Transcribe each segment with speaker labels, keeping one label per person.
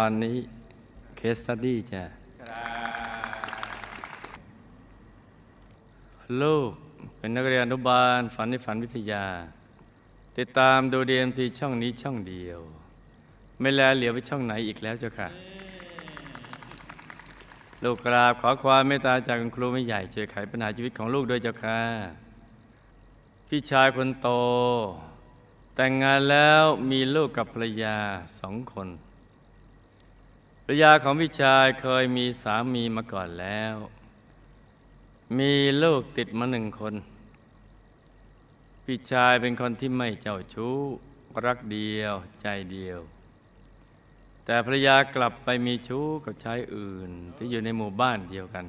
Speaker 1: ตอนนี้เคสตัดดี้จ้ะลูกเป็นนักเรียนอนุบาลฝันในฝันวิทยา ติดตามดูดีเอ็มซีช่องนี้ช่องเดียว ไม่แลเหลียวไปช่องไหนอีกแล้วเจ้าค่ะ ลูกกราบขอความเมตตาจากคุณครูไม่ใหญ่ช่วยไขปัญหาชีวิตของลูกด้วยเจ้าค่ะ พี่ชายคนโต แต่งงานแล้วมีลูกกับภรรยาสองคน ภรยาของพี่ชายเคยมีสามีมาก่อนแล้ว มีลูกติดมาหนึ่งคน พี่ชายเป็นคนที่ไม่เจ้าชู้ รักเดียวใจเดียว แต่ภรยากลับไปมีชู้กับชายอื่นที่อยู่ในหมู่บ้านเดียวกัน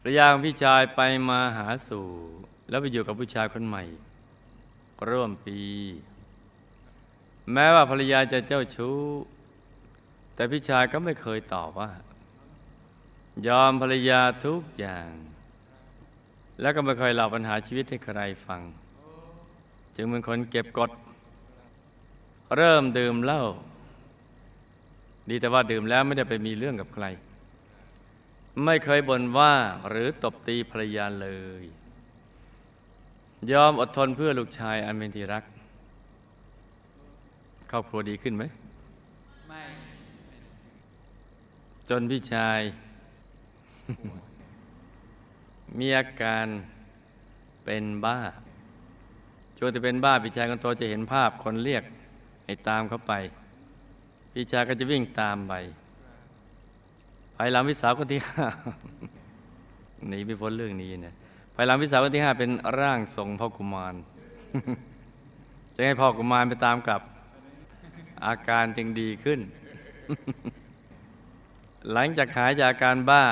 Speaker 1: ภรรยาของพี่ชายไปมาหาสู่ แล้วไปอยู่กับผู้ชายคนใหม่ร่วมปี แม้ว่าภรรยาจะเจ้าชู้ แต่พี่ชายก็ไม่เคยตอบว่า ยอมภรรยาทุกอย่าง แล้วก็ไม่เคยเล่าปัญหาชีวิตให้ใครฟัง จึงเป็นคนเก็บกด เริ่มดื่มเหล้าดีแต่ว่าดื่มแล้วไม่ได้ไปมีเรื่องกับใคร ไม่เคยบ่นว่าหรือตบตีภรรยาเลย ยอมอดทนเพื่อลูกชายอันเป็นที่รัก ครอบครัวดีขึ้นไหม จนพี่ชาย มีอาการเป็นบ้าจนจะเป็นบ้าพี่ชายคนโตจะเห็นภาพคนเรียกให้ตามเขาไป พี่ชายก็จะวิ่งตามไปภายหลังพี่สาวคนที่ห้าหนีไม่พ้นเรื่องนี้เนะภายหลังพี่สาวคนที่ห้าเป็นร่างทรงพ่อกุมารจะให้พ่อกุมารไปตามกลับ อาการจึงดีขึ้น หลังจากหายจากาการบ้า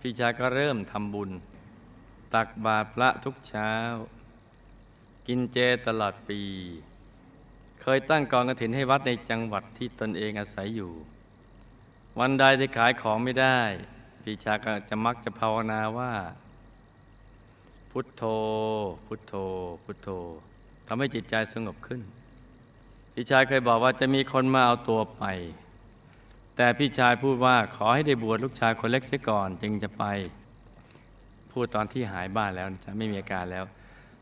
Speaker 1: พี่ชายก็เริ่มทำบุญ ตักบาตรพระทุกเช้า กินเจตลอดปี เคยตั้งกองกระถินให้วัดในจังหวัดที่ตนเองอาศัยอยู่ วันใดที่ขายของไม่ได้ พี่ชายก็จะมักจะภาวนาว่า พุทโธ พุทโธ พุทโธทำให้จิตใจสงบขึ้น พี่ชายเคยบอกว่าจะมีคนมาเอาตัวไป แต่พี่ชายพูดว่าขอให้ได้บวชลูกชายคนเล็กเสียก่อนจึงจะไป พูดตอนที่หายบ้านแล้วจะไม่มีอาการแล้ว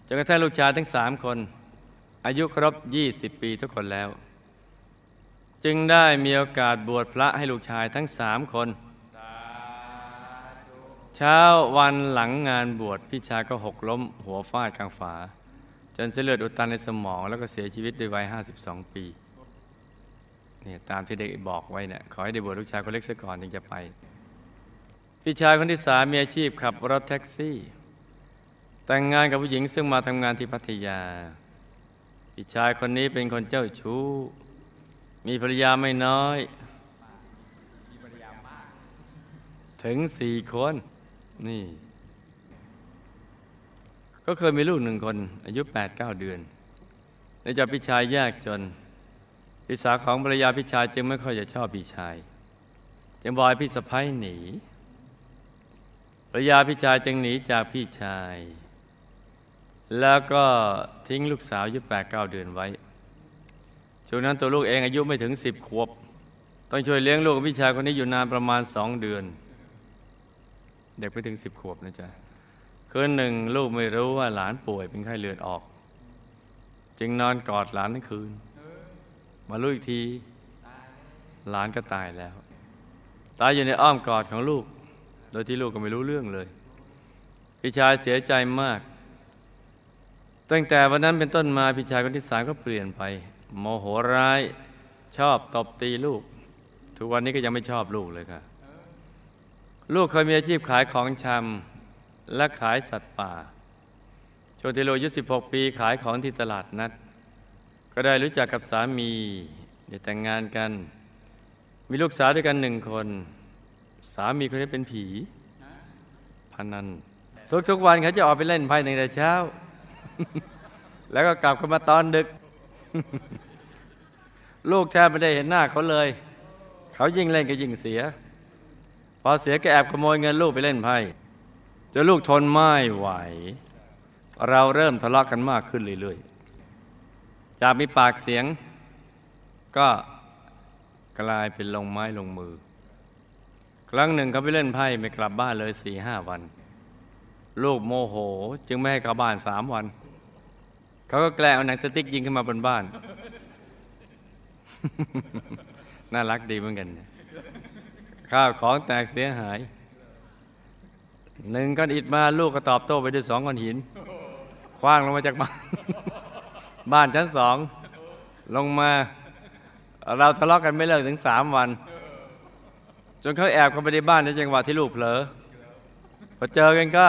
Speaker 1: จนกระทั่งลูกชายทั้งสามคน อายุครบ 20 ปีทุกคนแล้ว จึงได้มีโอกาสบวชพระให้ลูกชายทั้งสามคนเช้าวันหลังงานบวชพี่ชายก็หกล้ม หัวฟาดกลางฝา จนเส้นเลือดอุดตันในสมองแล้วก็เสียชีวิตด้วยวัย 52 ปี เนี่ยตามที่เด็กบอกไว้เนี่ยขอให้ได้บวชลูกชายคนเล็กซะก่อนจึงจะไป พี่ชายคนที่สามมีอาชีพขับรถแท็กซี่ แต่งงานกับผู้หญิงซึ่งมาทำงานที่พัทยา พี่ชายคนนี้เป็นคนเจ้าชู้ มีภรรยาไม่น้อย ถึงสี่คน นี่ ก็เคยมีลูกหนึ่งคน อายุแปดเก้าเดือนในจากพี่ชายยากจน พี่สาวของภรรยาพี่ชายจึงไม่ค่อยจะชอบพี่ชาย จึงบอยพี่สะพ้ายหนีภรรยาพี่ชายจึงหนีจากพี่ชาย แล้วก็ทิ้งลูกสาวอายุแปดเก้าเดือนไว้ช่วงนั้นตัวลูกเองอายุไม่ถึงสิบขวบ ต้องช่วยเลี้ยงลูกพี่ชายคนนี้อยู่นานประมาณสองเดือน เด็กไปถึงสิบขวบนะจ๊ะคืนหนึ่งลูกไม่รู้ว่าหลานป่วยเป็นไข้เลือดออก จึงนอนกอดหลานทั้งคืน มารู้อีกทีหลานก็ตายแล้ว ตายอยู่ในอ้อมกอดของลูก โดยที่ลูกก็ไม่รู้เรื่องเลยพี่ชายเสียใจมาก ตั้งแต่วันนั้นเป็นต้นมาพี่ชายคนที่สามก็เปลี่ยนไป โมโหร้ายชอบตบตีลูก ทุกวันนี้ก็ยังไม่ชอบลูกเลยค่ะ ลูกเคยมีอาชีพขายของชำและขายสัตว์ป่าช่วงที่ลูกอายุ16 ปีขายของที่ตลาดนัด ก็ได้รู้จักกับสามีได้แต่งงานกัน มีลูกสาวด้วยกันหนึ่งคน สามีคนนี้เป็นผีพนันทุกๆวันเขาจะออกไปเล่นไพ่ในแต่เช้า แล้วก็กลับเข้ามาตอนดึก ลูกแทบไม่ได้เห็นหน้าเขาเลย เขายิ่งเล่นก็ยิ่งเสีย พอเสียก็แอบขโมยเงินลูกไปเล่นไพ่จนลูกทนไม่ไหว เราเริ่มทะเลาะกันมากขึ้นเรื่อยๆ จากมีปากเสียง ก็กลายเป็นลงไม้ลงมือ ครั้งหนึ่งเขาไปเล่นไพ่ไม่กลับบ้านเลยสี่ห้าวัน ลูกโมโหจึงไม่ให้กลับบ้านสามวัน เขาก็แกล้งเอาหนังสติ๊กยิงขึ้นมาบนบ้าน น่ารักดีเหมือนกัน ข้าวของแตกเสียหายหนึ่งก้อนอิฐมาลูกก็ตอบโต้ไปด้วยสองก้อนหินคว้างลงมาจากบ้าน บ้านชั้นสองลงมา เราทะเลาะกันไม่เลิกถึงสามวัน จนเขาแอบเข้าไปในบ้านในจังหวะที่ลูกเผลอพอเจอกันก็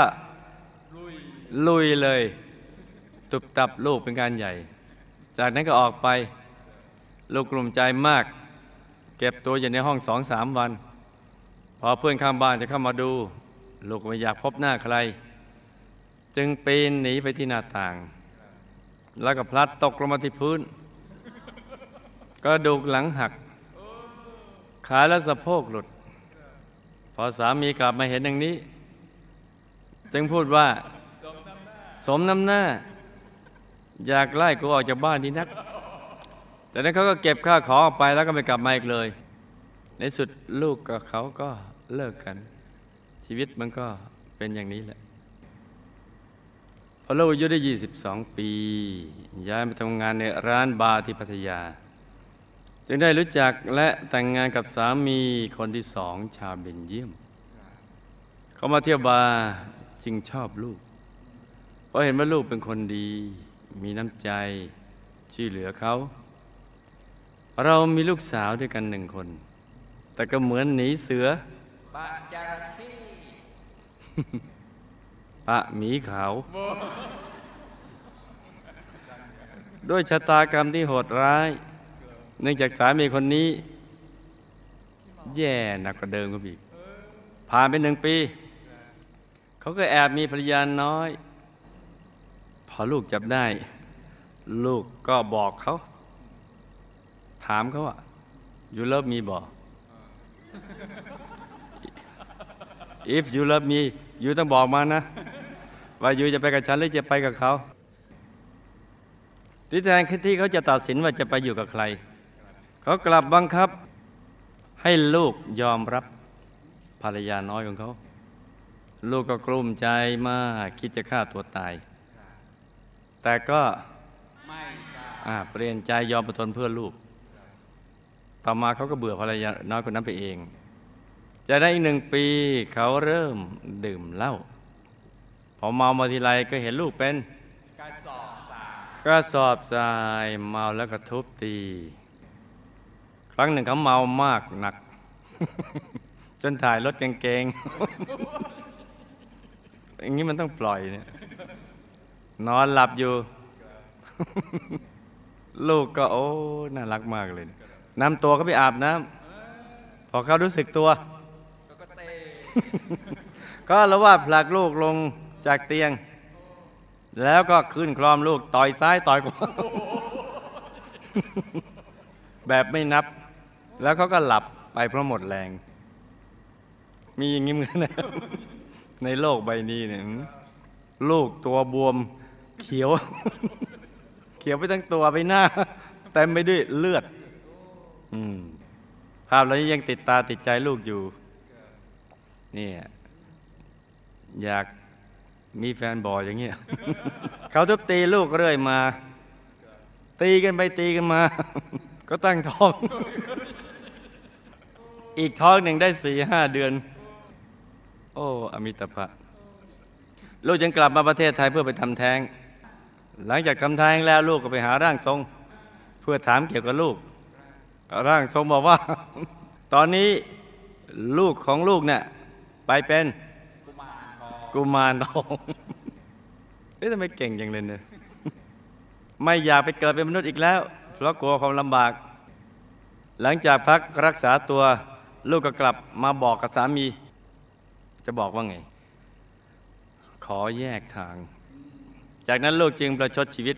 Speaker 1: ลุยเลย ตุบตับลูกเป็นการใหญ่ จากนั้นก็ออกไป ลูกกลุ่มใจมาก เก็บตัวอยู่ในห้องสองสามวัน พอเพื่อนข้างบ้านจะเข้ามาดู ลูกไม่อยากพบหน้าใคร จึงปีนหนีไปที่หน้าต่าง แล้วก็พลัดตกลงมาที่พื้น กระดูกหลังหัก ขาและสะโพกหลุด พอสามีกลับมาเห็นอย่างนี้ จึงพูดว่า สมน้ำหน้า อยากไล่กูออกจากบ้านดีนัก แต่นั้นเขาก็เก็บข้าของออกไปแล้วก็ไม่กลับมาอีกเลย ในสุดลูกกับเขาก็เลิกกัน ชีวิตมันก็เป็นอย่างนี้แหละ อลูกอายุได้ 22 ปี ย้ายมาทำงานในร้านบาร์ที่พัทยา จึงได้รู้จักและแต่งงานกับสามีคนที่สองชาวเบนเยียม เขามาเที่ยวบาร์จึงชอบลูก เพราะเห็นว่าลูกเป็นคนดี มีน้ำใจช่วยเหลือเขา เรามีลูกสาวด้วยกันหนึ่งคน แต่ก็เหมือนหนีเสือ
Speaker 2: ปะจาระ
Speaker 1: ปะหมีขาว ด้วยชะตากรรมที่โหดร้าย เนื่องจากสามีคนนี้ แย่หนักกว่าเดิมก็อีก ผ่านไปหนึ่งปี เขาก็แอบมีภรรยาน้อย พอลูกจับได้ ลูกก็บอกเขา ถามเขาว่าอยู่เลิฟมีบอก if you love me อยู่ต้องบอกมานะ ว่ายูจะไปกับฉันหรือจะไปกับเขาที่แทนที่เขาจะตัดสินว่าจะไปอยู่กับใคร เขากลับบังคับ ให้ลูกยอมรับภรรยาน้อยของเขา ลูกก็กลุ้มใจมากคิดจะฆ่าตัวตาย แต่ก็เปลี่ยนใจยอมประทนเพื่อลูก ต่อมาเขาก็เบื่อภรรยาน้อยคนนั้นไปเองจากนั้นอีกหนึ่งปีเขาเริ่มดื่มเหล้า พอเมามาทีไรก็เห็นลูกเป็น
Speaker 2: กระสอบสาร
Speaker 1: ก็สอบทรายเมาแล้วก็ทุบตี ครั้งหนึ่งเขาเมามากหนัก จนถ่ายรถกางเกงอย่างนี้มันต้องปล่อยเนี่ยนอนหลับอยู่ ลูกก็โอ้น่ารักมากเลยนำตัวเขาไปอาบน้ำพอเขารู้สึกตัว
Speaker 2: ก็ก็เตะ
Speaker 1: ก็ละว่าดผลักลูกลง จากเตียง แล้วก็ขึ้นคลอมลูกต่อยซ้ายต่อยขวาแบบไม่นับ แล้วเขาก็หลับไปเพราะหมดแรง มีอย่างนี้เหมือนกันนะในโลกใบนี้เนี่ยลูกตัวบวมเขียว เขียวไปทั้งตัวไปหน้าเต็มไปด้วยเลือดอืมภาพเหล่านี้ยังติดตาติดใจลูกอยู่ เนี่ย อยาก มีแฟนบอยอย่างเงี้ยเขาทุบตีลูกเรื่อยมา ตีกันไปตีกันมา ก็ตั้งท้อง อีกท้องหนึ่งได้สี่ห้าเดือน โอ้อมิตภะลูกจึงกลับมาประเทศไทยเพื่อไปทำแท้ง หลังจากทำแท้งแล้วลูกก็ไปหาร่างทรง เพื่อถามเกี่ยวกับลูก ร่างทรงบอกว่า ตอนนี้ลูกของลูกเนี่ยไปเป็น
Speaker 2: กุมารทอง
Speaker 1: เอ๊ะทำไมเก่งจังเลยเนี่ยไม่อยากไปเกิดเป็นมนุษย์อีกแล้ว เพราะกลัวความลำบาก หลังจากพักรักษาตัวลูกก็กลับมาบอกกับสามี จะบอกว่าไง ขอแยกทาง จากนั้นลูกจึงประชดชีวิต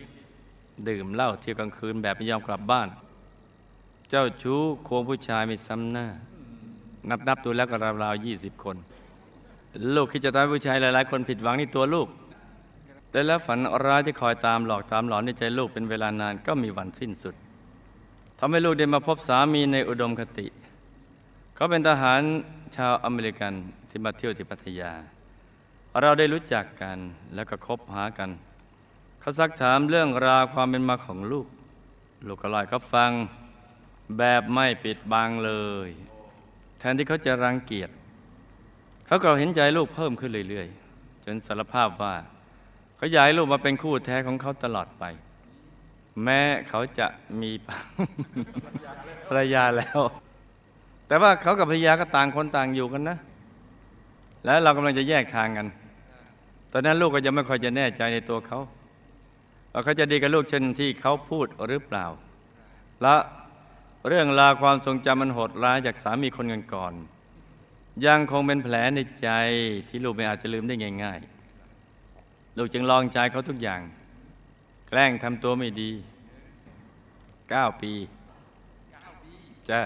Speaker 1: ดื่มเหล้าเที่ยวกลางคืนแบบไม่ยอมกลับบ้าน เจ้าชู้ควงผู้ชายไม่ซ้ำหน้า นับนับดูแล้วก็ราวๆยี่สิบคน ลูกคิดจะทำให้ผู้ชายหลายๆ คนผิดหวังในตัวลูก แต่แล้วฝันร้ายที่คอยตามหลอกตามหลอนในใจลูกเป็นเวลานานก็มีวันสิ้นสุดทำให้ลูกได้มาพบสามีในอุดมคติ เขาเป็นทหารชาวอเมริกันที่มาเที่ยวที่พัทยา เราได้รู้จักกันแล้วก็คบหากัน เขาซักถามเรื่องราวความเป็นมาของลูก ลูกก็เล่าเขาฟังแบบไม่ปิดบังเลย แทนที่เขาจะรังเกียจ เขาก็เห็นใจลูกเพิ่มขึ้นเรื่อยๆ จนสารภาพว่าเขาอยากให้ลูกมาเป็นคู่แท้ของเขาตลอดไป แม้เขาจะมีภรรยาแล้ว แต่ว่าเขากับภรรยาก็ต่างคนต่างอยู่กันนะ แล้วเรากำลังจะแยกทางกัน ตอนนั้นลูกก็ยังไม่ค่อยจะแน่ใจในตัวเขาว่าเขาจะดีกับลูกเช่นที่เขาพูดหรือเปล่า และเรื่องราวความทรงจำมันโหดร้ายจากสามีคนก่อนๆ ยังคงเป็นแผลในใจที่ลูกไม่อาจจะลืมได้ง่ายๆ ลูกจึงลองใจเขาทุกอย่าง แกล้งทำตัวไม่ดีเก้าปีจ้ะ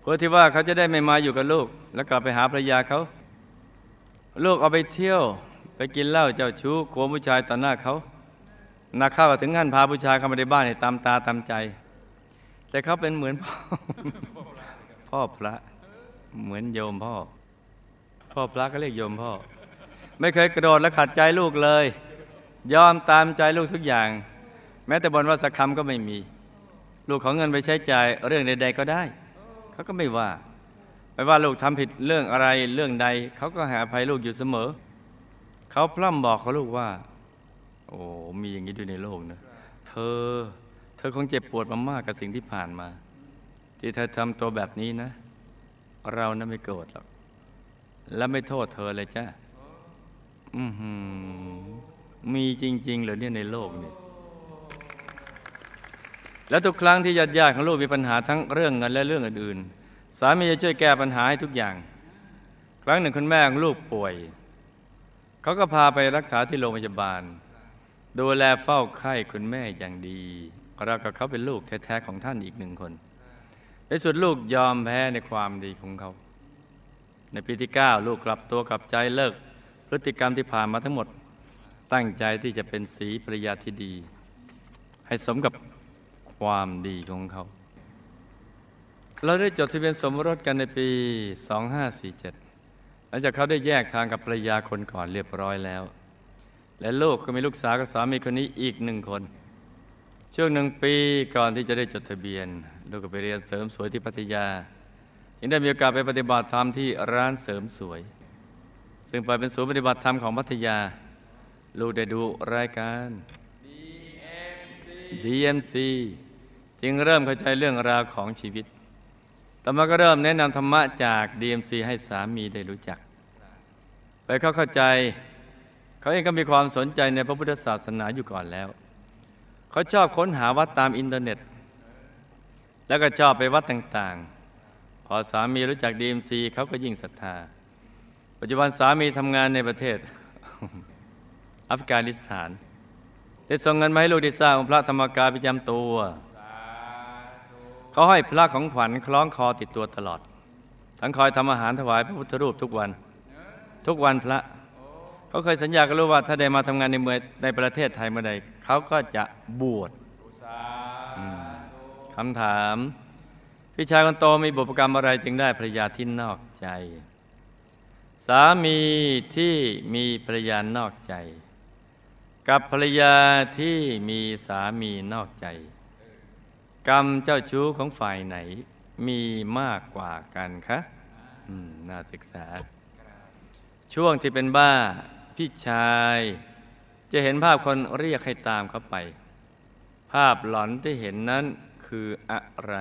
Speaker 1: เพื่อที่ว่าเขาจะได้ไม่มาอยู่กับลูก แล้วกลับไปหาภรรยาเขา ลูกเอาไปเที่ยว ไปกินเหล้าเจ้าชู้ขวผู้ชายต่อหน้าเขานักเข้าถึงขั้นพาผู้ชายเข้ามาในบ้านให้ตามตาตามใจ แต่เขาเป็นเหมือนพ่อพ่อพระ เหมือนโยมพ่อ พ่อพระก็เรียกโยมพ่อ ไม่เคยกระโดดและขัดใจลูกเลย ยอมตามใจลูกทุกอย่าง แม้แต่บนว่าสักคำก็ไม่มี ลูกของเงินไปใช้จ่ายเรื่องใด ๆ ก็ได้ เขาก็ไม่ว่า ไม่ว่าลูกทำผิดเรื่องอะไรเรื่องใด เขาก็ห้อภัยลูกอยู่เสมอ เขาพร่ำบอกเขาลูกว่า โอ้มีอย่างนี้ด้วยในโลกนะเธอ เธอคงเจ็บปวดมามากกับสิ่งที่ผ่านมา ที่เธอทำตัวแบบนี้นะเเรานะไม่โกรธหรอก และไม่โทษเธอเลยจ้ะอือหือ มีจริง ๆเหรอเนี่ยในโลกนี่แล้วทุกครั้งที่ญาติญาติๆของลูกมีปัญหาทั้งเรื่องเงินและเรื่องอื่นๆ สามีจะช่วยแก้ปัญหาให้ทุกอย่าง ครั้งหนึ่งคุณแม่ของลูกป่วย เขาก็พาไปรักษาที่โรงพยาบาล ดูแลเฝ้าไข้คุณแม่อย่างดีเรากับเขาเป็นลูกแท้ๆของท่านอีกหนึ่งคน ในสุดลูกยอมแพ้ในความดีของเขา ในปีที่ 9 ลูกกลับตัวกลับใจเลิก พฤติกรรมที่ผ่านมาทั้งหมด ตั้งใจที่จะเป็นสีภรรยาที่ดี ให้สมกับความดีของเขา เราได้จดทะเบียนสมรสกันในปี 2547 หลังจากเขาได้แยกทางกับภรรยาคนก่อนเรียบร้อยแล้ว และลูกก็มีลูกสาวกับสามีคนนี้อีกหนึ่งคน ช่วงหนึ่งปีก่อนที่จะได้จดทะเบียน ลูกก็ไปเรียนเสริมสวยที่พัทยายังได้มีโอกาสไปปฏิบัติธรรมที่ร้านเสริมสวย ซึ่งไปเป็นศูนย์ปฏิบัติธรรมของพัทยา ลูกได้ดูรายการ DMC จึงเริ่มเข้าใจเรื่องราวของชีวิต ต่อมาก็เริ่มแนะนำธรรมะจาก DMC ให้สามีได้รู้จัก ไปเข้าเข้าใจ เขาเองก็มีความสนใจในพระพุทธศาสนาอยู่ก่อนแล้ว เขาชอบค้นหาวัดตามอินเทอร์เน็ต แล้วก็ชอบไปวัดต่างๆ พอสามีรู้จัก DMC เขาก็ยิ่งศรัทธา ปัจจุบันสามีทำงานในประเทศ อัฟกานิสถาน ได้ส่งเงินมาให้ลูกได้สร้างองค์พระธรรมกายประจำตัว เขาให้พระของขวัญคล้องคอติดตัวตลอด ทั้งคอยทำอาหารถวายพระพุทธรูปทุกวัน ทุกวันพระเขาเคยสัญญากับลูกว่าถ้าได้มาทำงานในเมืองในประเทศไทยเมื่อใดเขาก็จะบวชำถาม พี่ชายคนโตมีบุพกรรมอะไรจึงได้ภรรยาที่นอกใจ สามีที่มีภรรยานอกใจ กับภรรยาที่มีสามีนอกใจ กรรมเจ้าชู้ของฝ่ายไหนมีมากกว่ากันคะอืมน่าศึกษา ช่วงที่เป็นบ้าพี่ชาย จะเห็นภาพคนเรียกให้ตามเขาไป ภาพหลอนที่เห็นนั้น คืออะไร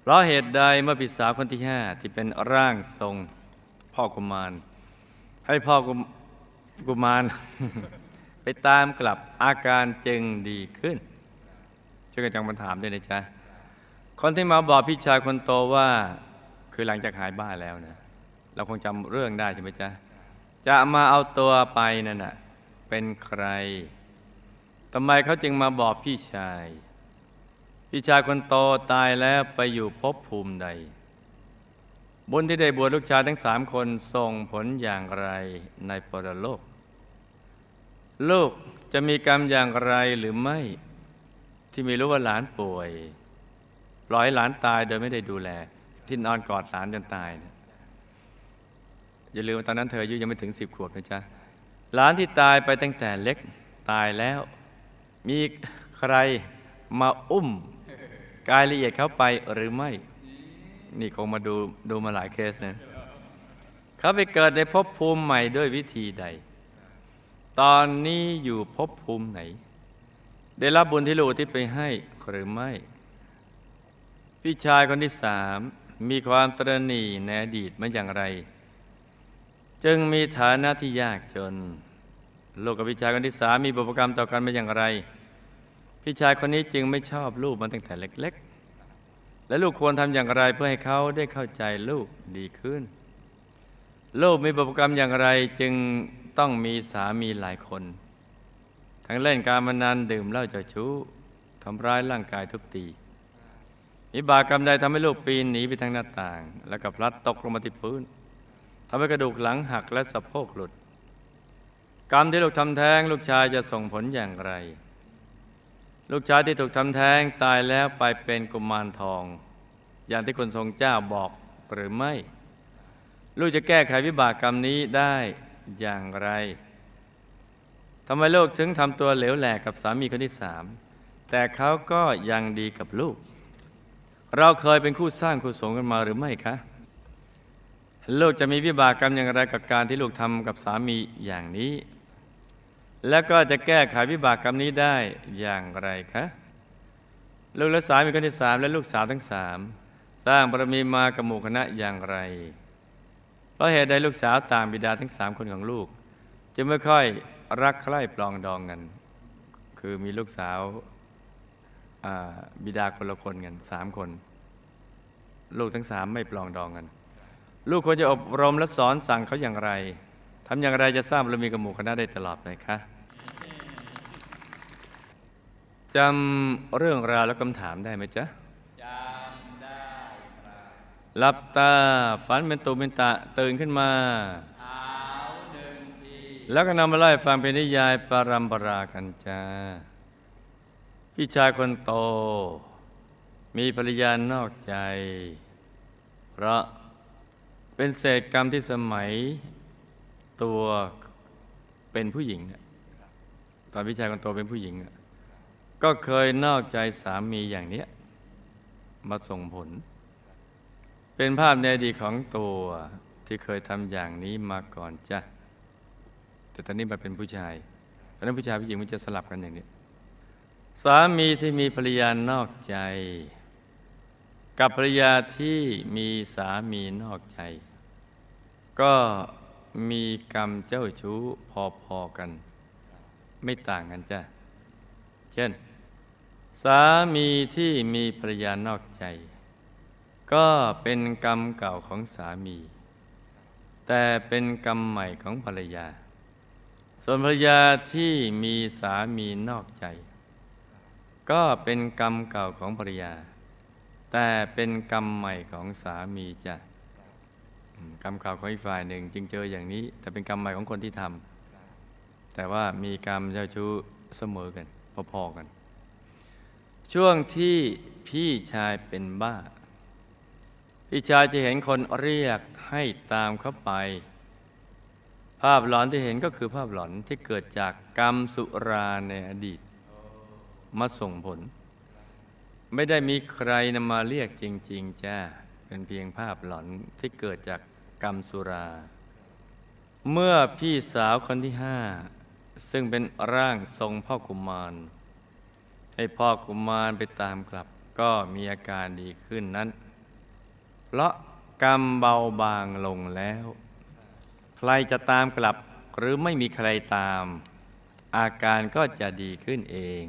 Speaker 1: เพราะเหตุใดเมื่อพี่สาวคนที่ห้าที่เป็นร่างทรงพ่อกุมาร ให้พ่อกุมกุมาร ไปตามกลับอาการจึงดีขึ้นช่วยกันจังมาถามด้วยนะจ๊ะ คนที่มาบอกพี่ชายคนโตว่า คือหลังจากหายบ้าแล้วนะ เราคงจำเรื่องได้ใช่ไหมจ๊ะ จะมาเอาตัวไปนั่นน่ะเป็นใครทำไมเขาจึงมาบอกพี่ชาย พี่ชายคนโตตายแล้วไปอยู่ภพภูมิใด บุญที่ได้บวชลูกชายทั้งสามคนส่งผลอย่างไรในปรโลก ลูกจะมีกรรมอย่างไรหรือไม่ ที่ไม่รู้ว่าหลานป่วยปล่อยหลานตายโดยไม่ได้ดูแล ที่นอนกอดหลานจนตายเนี่ยอย่าลืมตอนนั้นเธออายุยังไม่ถึงสิบขวบนะจ๊ะหลานที่ตายไปตั้งแต่เล็กตายแล้ว มีใครมาอุ้ม กายละเอียดเขาไปหรือไม่ นี่คงมาดูดูมาหลายเคสนะเขาไปเกิดในภพภูมิใหม่ด้วยวิธีใด ตอนนี้อยู่ภพภูมิไหน ได้รับบุญที่ลูกที่ไปให้หรือไม่ พี่ชายคนที่สามมีความตรณีในอดีตมาอย่างไร จึงมีฐานะที่ยากจน ลูกกับพี่ชายคนที่สามมีบุพกรรมต่อกันมาอย่างไร พี่ชายคนนี้จึงไม่ชอบลูกมาตั้งแต่เล็ก ๆ และลูกควรทำอย่างไรเพื่อให้เขาได้เข้าใจลูกดีขึ้น ลูกมีบุพกรรมอย่างไรจึงต้องมีสามีหลายคน ทั้งเล่นการพนันดื่มเหล้าเจ้าชู้ทำร้ายร่างกายทุบตีมีบาปกรรมใดทำให้ลูกปีนหนีไปทางหน้าต่าง แล้วก็พลัดตกลงมาที่พื้นทำให้กระดูกหลังหักและสะโพกหลุด กรรมที่ลูกทำแท้งลูกชายจะส่งผลอย่างไร ลูกชายที่ถูกทำแท้งตายแล้วไปเป็นกุมารทอง อย่างที่คุณทรงเจ้าบอกหรือไม่ ลูกจะแก้ไขวิบากกรรมนี้ได้อย่างไรทำไมลูกถึงทำตัวเหลวแหลกกับสามีคนที่สามแต่เขาก็ยังดีกับลูก เราเคยเป็นคู่สร้างคู่สมกันมาหรือไม่คะลูกจะมีวิบากกรรมอย่างไรกับการที่ลูกทำกับสามีอย่างนี้ แล้วก็จะแก้ไขวิบากกรรมนี้ได้อย่างไรคะลูกและสามีคนที่สามและลูกสาวทั้งสามสร้างบารมีมากับหมู่คณะอย่างไร เพราะเหตุใดลูกสาวต่างบิดาทั้งสามคนของลูก จะไม่ค่อยรักใคร่ปลองดองกัน คือมีลูกสาวาบิดาคนละคนกันสามคน ลูกทั้งสามไม่ปลองดองกัน ลูกควรจะอบรมและสอนสั่งเขาอย่างไร ทำอย่างไรจะสร้างบารมีกับหมู่คณะได้ตลอดไปคะจำเรื่องราวและคำถามได้ไหมจ๊ะ
Speaker 2: จำได้ครับ
Speaker 1: หลับตาฝันเป็นตุเป็นตะตื่นขึ้นมา
Speaker 2: เท้าหนึ่งที
Speaker 1: แล้วก็นำมาไล่ฟังเป็นนิยายปารัมปรากันจ้าพี่ชายคนโต มีภรรยานอกใจ เพราะเป็นเศษกรรมที่สมัย ตัวเป็นผู้หญิงตอนพี่ชายคนโตเป็นผู้หญิง ก็เคยนอกใจสามีอย่างเนี้ยมาส่งผล เป็นภาพในอดีตของตัวที่เคยทำอย่างนี้มาก่อนจ้ะแต่ตอนนี้มาเป็นผู้ชายตอนนั้นผู้ชายผู้หญิงมันจะสลับกันอย่างนี้ สามีที่มีภรรยานอกใจ กับภรรยาที่มีสามีนอกใจ ก็ มีกรรมเจ้าชู้พอๆกัน ไม่ต่างกันจ้ะ เช่น สามีที่มีภรรยานอกใจ ก็เป็นกรรมเก่าของสามี แต่เป็นกรรมใหม่ของภรรยา ส่วนภรรยาที่มีสามีนอกใจ ก็เป็นกรรมเก่าของภรรยา แต่เป็นกรรมใหม่ของสามีจ้ะ กรรมเก่าของอีกฝ่ายหนึ่งจึงเจออย่างนี้ แต่เป็นกรรมใหม่ของคนที่ทำแต่ว่ามีกรรมเจ้าชู้เสมอกัน พอๆกัน ช่วงที่พี่ชายเป็นบ้า พี่ชายจะเห็นคนเรียกให้ตามเข้าไป ภาพหลอนที่เห็นก็คือภาพหลอนที่เกิดจากกรรมสุราในอดีต มาส่งผล ไม่ได้มีใครนำมาเรียกจริง ๆ จ้า เป็นเพียงภาพหลอนที่เกิดจากกรรมสุรา เมื่อพี่สาวคนที่ห้าซึ่งเป็นร่างทรงพ่อกุมาร ให้พ่อกุมารไปตามกลับก็มีอาการดีขึ้นนั้น เพราะกรรมเบาบางลงแล้ว ใครจะตามกลับหรือไม่มีใครตาม อาการก็จะดีขึ้นเอง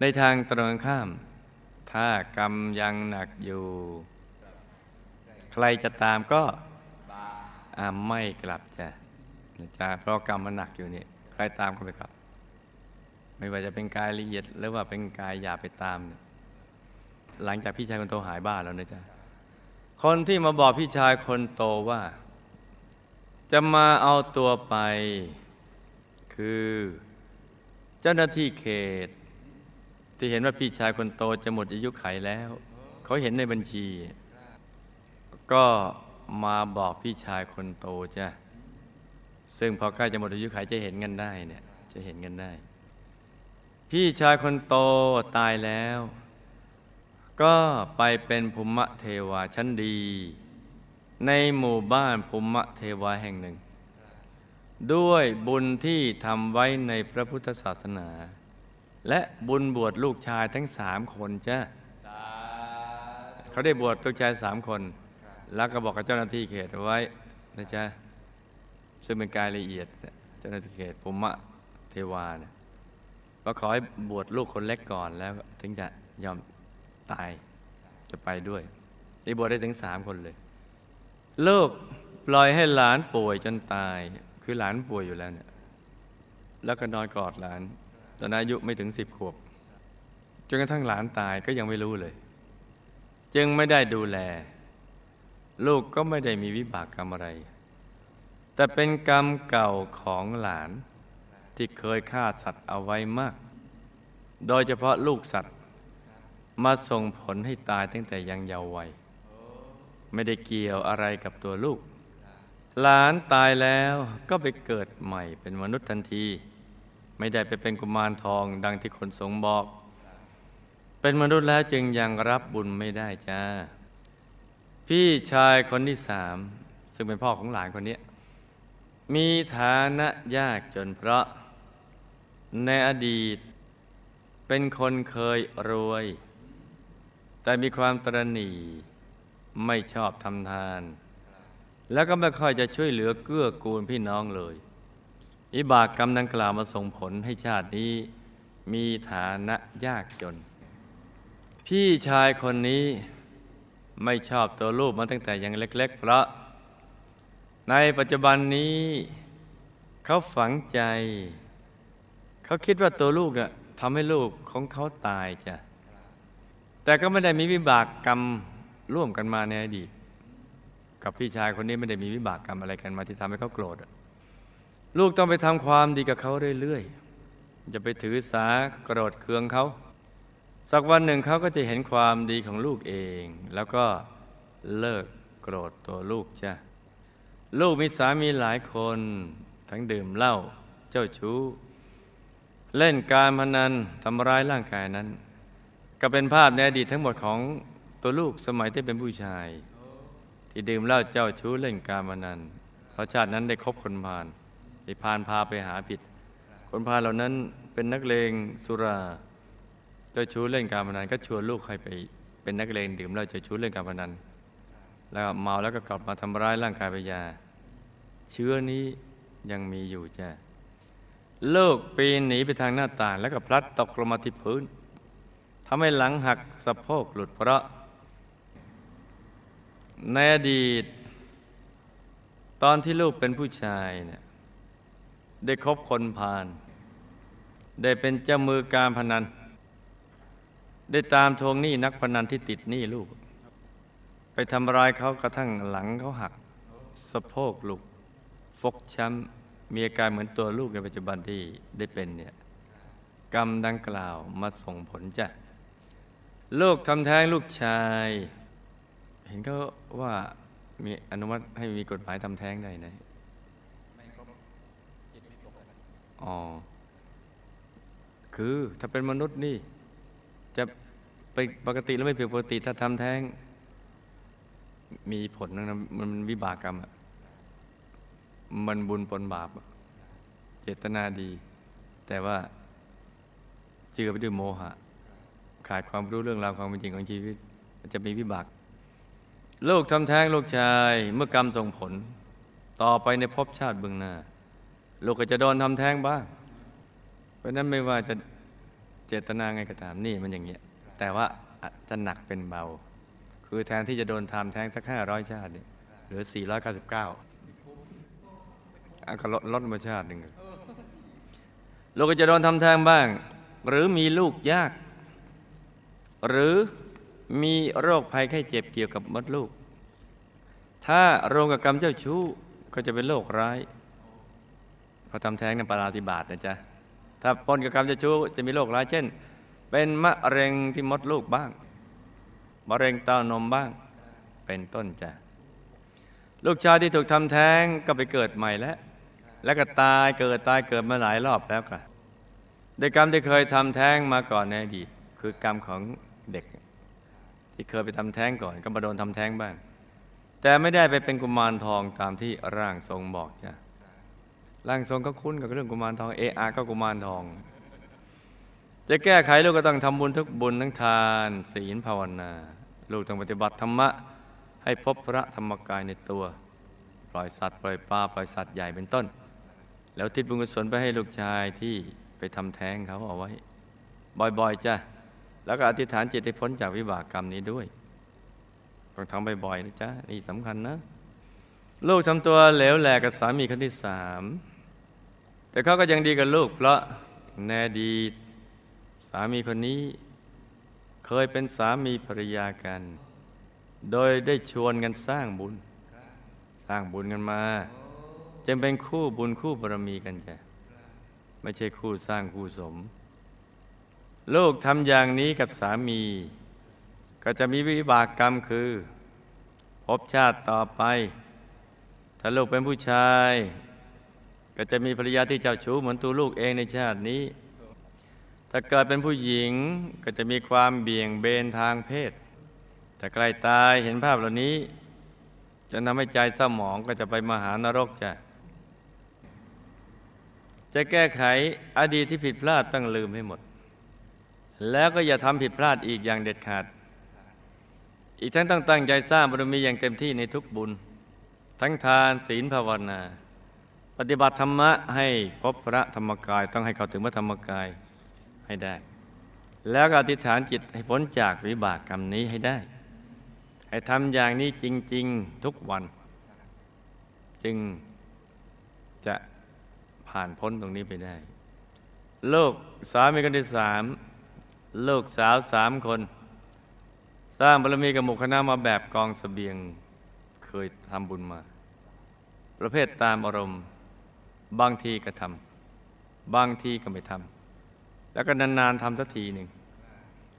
Speaker 1: ในทางตรงข้าม ถ้ากรรมยังหนักอยู่ รจะตามก็ไม่กลับจ้ะนะจ๊ะเพราะกรรมมันหนักอยู่นี่ใครตามก็ไม่กลับ ไม่ว่าจะเป็นกายละเอียดหรือว่าเป็นกายหยาบไปตามเนี่ยหลังจากพี่ชายคนโตหายบ้าแล้วนะจ๊ะคนที่มาบอกพี่ชายคนโตว่า จะมาเอาตัวไป คือ เจ้าหน้าที่เขต ที่เห็นว่าพี่ชายคนโตจะหมดอายุไขแล้ว เขาเห็นในบัญชี ก็มาบอกพี่ชายคนโตจ้ะซึ่งพอใกล้จะหมดอายุขัยจะเห็นกันได้เนี่ยจะเห็นกันได้ พี่ชายคนโตตายแล้ว ก็ไปเป็นภูมิเทวาชั้นดี ในหมู่บ้านภูมิเทวาแห่งหนึ่ง ด้วยบุญที่ทำไว้ในพระพุทธศาสนา และบุญบวชลูกชายทั้งสามคนจ้ะ
Speaker 2: สาธุ
Speaker 1: เขาได้บวชลูกชายสามคน แล้วก็บอกกับเจ้าหน้าที่เขตเอาไว้นะจ๊ะซึ่งเป็นกายละเอียด เจ้าหน้าที่เขตภูมิเทวาเนี่ยว่าขอให้บวชลูกคนเล็กก่อนแล้วถึงจะยอมตายจะไปด้วยนี่บวชได้ถึงสามคนเลยลูกปล่อยให้หลานป่วยจนตาย คือหลานป่วยอยู่แล้วเนี่ยแล้วก็นอนกอดหลาน ตอนนั้นอายุไม่ถึงสิบขวบจนกระทั่งหลานตายก็ยังไม่รู้เลย จึงไม่ได้ดูแล ลูกก็ไม่ได้มีวิบากกรรมอะไร แต่เป็นกรรมเก่าของหลานที่เคยฆ่าสัตว์เอาไว้มาก โดยเฉพาะลูกสัตว์ มาส่งผลให้ตายตั้งแต่ยังเยาว์วัย ไม่ได้เกี่ยวอะไรกับตัวลูก หลานตายแล้วก็ไปเกิดใหม่เป็นมนุษย์ทันที ไม่ได้ไปเป็นกุมารทองดังที่คนสงบอก เป็นมนุษย์แล้วจึงยังรับบุญไม่ได้จ้า พี่ชายคนที่สาม ซึ่งเป็นพ่อของหลานคนนี้ มีฐานะยากจนเพราะ ในอดีต เป็นคนเคยรวย แต่มีความตรณีไม่ชอบทำทาน แล้วก็ไม่ค่อยจะช่วยเหลือเกื้อกูลพี่น้องเลย อิบากกรรมดังกล่าวมาส่งผลให้ชาตินี้ มีฐานะยากจน พี่ชายคนนี้ ไม่ชอบตัวลูกมาตั้งแต่ยังเล็ก ๆ เพราะ ในปัจจุบันนี้ เขาฝังใจ เขาคิดว่าตัวลูกเนี่ยทำให้ลูกของเขาตายจ้ะแต่ก็ไม่ได้มีวิบากกรรมร่วมกันมาในอดีต กับพี่ชายคนนี้ไม่ได้มีวิบากกรรมอะไรกันมาที่ทำให้เขาโกรธลูกต้องไปทำความดีกับเขาเรื่อยๆอย่าไปถือสาโกรธเคืองเขา สักวันหนึ่งเขาก็จะเห็นความดีของลูกเอง แล้วก็เลิกโกรธตัวลูกจ้ะลูกมีสามีหลายคน ทั้งดื่มเหล้าเจ้าชู้ เล่นการพนันทำร้ายร่างกายนั้น ก็เป็นภาพในอดีตทั้งหมดของตัวลูกสมัยที่เป็นผู้ชาย ที่ดื่มเหล้าเจ้าชู้เล่นการพนันเพราะชาตินั้นได้คบคนพาลไอ้พาลพาไปหาผิด คนพาลเหล่านั้นเป็นนักเลงสุรา จ้าชู้เล่นการพนันก็ชวนลูกให้ไปเป็นนักเลงดื่มเหล้าเจ้าชู้เล่นการพนัน แล้วก็เมาแล้วก็กลับมาทำร้ายร่างกายไปยา เชื้อนี้ยังมีอยู่จ้ะลูกปีนหนีไปทางหน้าต่าง แล้วก็พลัดตกลงมาที่พื้นทำให้หลังหักสะโพกหลุดเพราะ ในอดีต ตอนที่ลูกเป็นผู้ชายเนี่ยได้คบคนพาลได้เป็นเจ้ามือการพนัน ได้ตามทวงหนี้นักพนันที่ติดหนี้ลูก ไปทำร้ายเขากระทั่งหลังเขาหัก สะโพกลูกฟกช้ำมีอาการเหมือนตัวลูกในปัจจุบันที่ได้เป็นเนี่ยกรรมดังกล่าวมาส่งผลจ้ะลูกทำแท้งลูกชาย เห็นเขาว่ามีอนุมัติให้มีกฎหมายทำแท้งได้นะ
Speaker 2: ไม่ครบจิตไม่ครบเลย
Speaker 1: อ๋อ คือถ้าเป็นมนุษย์นี่ จะไปปกติแล้วไม่ผิดปกติถ้าทำแท้ง มีผลนะมันวิบากกรรมอะมันบุญปนบาป เจตนาดี แต่ว่าเจือไปด้วยโมหะ ขาดความรู้เรื่องราวความเป็นจริงของชีวิต มันจะมีวิบาก ลูกทำแท้งลูกชายเมื่อกรรมส่งผล ต่อไปในภพชาติเบื้องหน้า ลูกก็จะโดนทำแท้งบ้าง เพราะนั้นไม่ว่าจะ เจตนาไงก็ตามนี่มันอย่างเงี้ย แต่ว่าจะหนักเป็นเบา คือแทนที่จะโดนทำแท้งสักห้าร้อยชาตินี่หลือสี่ร้อยเก้าสิบเก้าก็ลดลดมาชาติหนึ่งลูกก็จะโดนทำแท้งบ้าง หรือมีลูกยาก หรือมีโรคภัยไข้เจ็บเกี่ยวกับมดลูก ถ้าโรงกับกรรมเจ้าชู้ก็จะเป็นโรคร้ายพอทำแท้งในปราติบาตนะจ๊ะ ถ้าปนกับกรรมเจะชู้จะมีโรคร้ายเช่น เป็นมะเร็งที่มดลูกบ้าง มะเร็งเต้านมบ้าง เป็นต้นจ้ะลูกชายที่ถูกทำแท้งก็ไปเกิดใหม่แล้ว แล้วก็ตายเกิดตายเกิดมาหลายรอบแล้วค่ะโดยกรรมที่เคยทำแท้งมาก่อนในอดีตคือกรรมของเด็ก ที่เคยไปทำแท้งก่อน ก็มาโดนทำแท้งบ้าง แต่ไม่ได้ไปเป็นกุมารทองตามที่ร่างทรงบอกจ้ะ ร่างทรงก็คุ้นกับเรื่องกุมารทองเออาก็กุมารทอง จะแก้ไขลูกก็ต้องทำบุญทุกบุญทั้งทาน ศีลภาวนา ลูกต้องปฏิบัติธรรมะ ให้พบพระธรรมกายในตัว ปล่อยสัตว์ปล่อยปลาปล่อยสัตว์ใหญ่เป็นต้น แล้วทิศบุญกุศลไปให้ลูกชายที่ไปทำแท้งเขาเอาไว้ บ่อยๆจ้ะแล้วก็อธิษฐานจิตให้พ้นจากวิบากกรรมนี้ด้วยต้องทำบ่อยๆนะจ๊ะนี่สำคัญนะ ลูกทำตัวเหลวแหลกกับสามีคนที่สาม แต่เขาก็ยังดีกับลูก เพราะในอดีตสามีคนนี้ เคยเป็นสามีภรรยากัน โดยได้ชวนกันสร้างบุญ สร้างบุญกันมาจึงเป็นคู่บุญคู่บารมีกันจ้ะไม่ใช่คู่สร้างคู่สม ลูกทำอย่างนี้กับสามี ก็จะมีวิบากกรรมคือ พบชาติต่อไป ถ้าลูกเป็นผู้ชาย ก็จะมีภรรยาที่เจ้าชู้เหมือนตัวลูกเองในชาตินี้ ถ้าเกิดเป็นผู้หญิงก็จะมีความเบี่ยงเบนทางเพศ ถ้าใกล้ตายเห็นภาพเหล่านี้ จะทำให้ใจเศร้าหมองก็จะไปมหานรกจ้ะจะแก้ไขอดีตที่ผิดพลาดต้องลืมให้หมด แล้วก็อย่าทำผิดพลาดอีกอย่างเด็ดขาด อีกทั้งต้องตั้งใจสร้างบารมีอย่างเต็มที่ในทุกบุญ ทั้งทานศีลภาวนา ปฏิบัติธรรมะให้พบพระธรรมกายต้องให้เข้าถึงพระธรรมกายให้ได้ แล้วก็อธิษฐานจิตให้พ้นจากวิบากกรรมนี้ให้ได้ ให้ทำอย่างนี้จริง ๆทุกวัน จึงจะผ่านพ้นตรงนี้ไปได้ โลกสามีคนที่สามโลกสาวสามคน สร้างบารมีกับหมู่คณะมาแบบกองสเสบียงเคยทำบุญมา ประเภทตามอารมณ์ บางทีก็ทำบางทีก็ไม่ทำแล้วก็นานๆทำสักทีหนึ่ง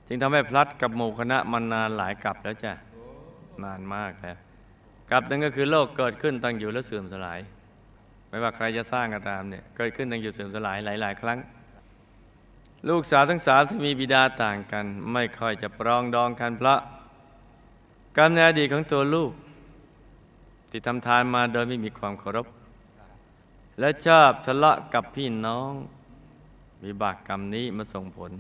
Speaker 1: จึงทำให้พลัดกับหมู่คณะมานานหลายกลับแล้วจ้ะนานมากแล้วกลับนั่นก็คือโลกเกิดขึ้นตั้งอยู่แล้วเสื่อมสลาย ไม่ว่าใครจะสร้างก็ตามเนี่ยเกิดขึ้นตั้งอยู่เสื่อมสลายหลาย ๆ ครั้ง ลูกสาวทั้งสามที่มีบิดาต่างกัน ไม่ค่อยจะปรองดองกันเพราะกรรมในอดีตของตัวลูก ที่ทำทานมาโดยไม่มีความเคารพ และชอบทะเลาะกับพี่น้อง วิบากกรรมนี้มาส่งผล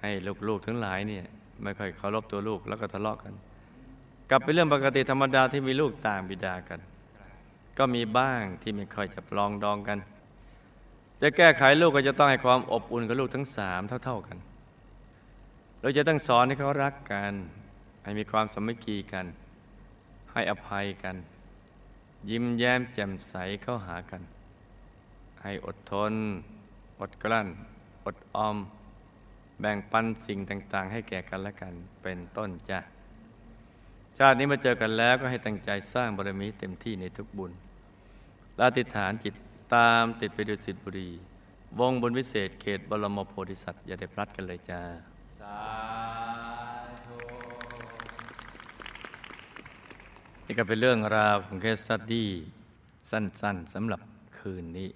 Speaker 1: ให้ลูกๆทั้งหลายเนี่ยไม่ค่อยเคารพตัวลูกแล้วก็ทะเลาะกัน กลับเป็นเรื่องปกติธรรมดาที่มีลูกต่างบิดากัน ก็มีบ้างที่ไม่ค่อยจะปลองดองกัน จะแก้ไขลูกก็จะต้องให้ความอบอุ่นกับลูกทั้งสามเท่า ๆกัน เราจะต้องสอนให้เขารักกัน ให้มีความสามัคคีกัน ให้อภัยกัน ยิ้มแย้มแจ่มใสเข้าหากัน ให้อดทน อดกลั้น อดออม แบ่งปันสิ่งต่าง ๆ ให้แก่กันและกันเป็นต้นจ้ะชาตินี้มาเจอกันแล้วก็ให้ตั้งใจสร้างบารมีเต็มที่ในทุกบุญลาติฐานจิตตามติดไปดูสิทธิบุรี วงบนวิเศษเขตบรมโพธิสัตว์อย่าได้พลัดกันเลยจ้า นี่ก็เป็นเรื่องราวของเคสสตดี้สั้นๆสำหรับคืนนี้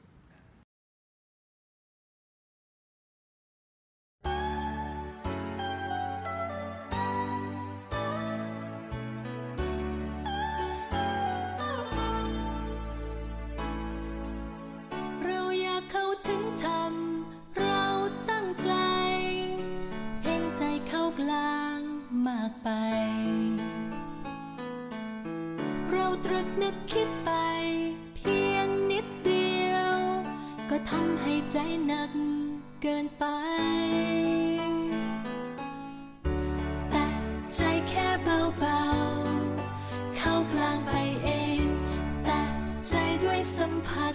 Speaker 3: สัมผัส